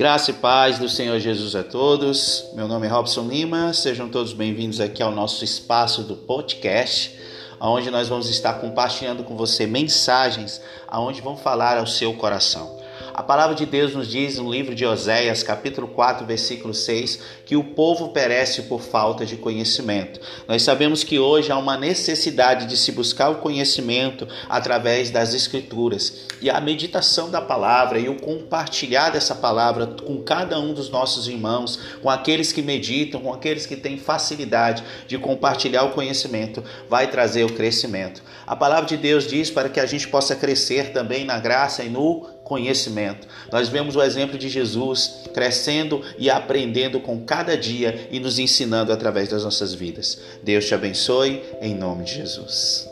Graça e paz do Senhor Jesus a todos. Meu nome é Robson Lima. Sejam todos bem-vindos aqui ao nosso espaço do podcast, onde nós vamos estar compartilhando com você mensagens aonde vão falar ao seu coração. A palavra de Deus nos diz no livro de Oséias, capítulo 4, versículo 6, que o povo perece por falta de conhecimento. Nós sabemos que hoje há uma necessidade de se buscar o conhecimento através das escrituras. E a meditação da palavra e o compartilhar dessa palavra com cada um dos nossos irmãos, com aqueles que meditam, com aqueles que têm facilidade de compartilhar o conhecimento, vai trazer o crescimento. A palavra de Deus diz para que a gente possa crescer também na graça e no conhecimento. Nós vemos o exemplo de Jesus crescendo e aprendendo com cada dia e nos ensinando através das nossas vidas. Deus te abençoe em nome de Jesus.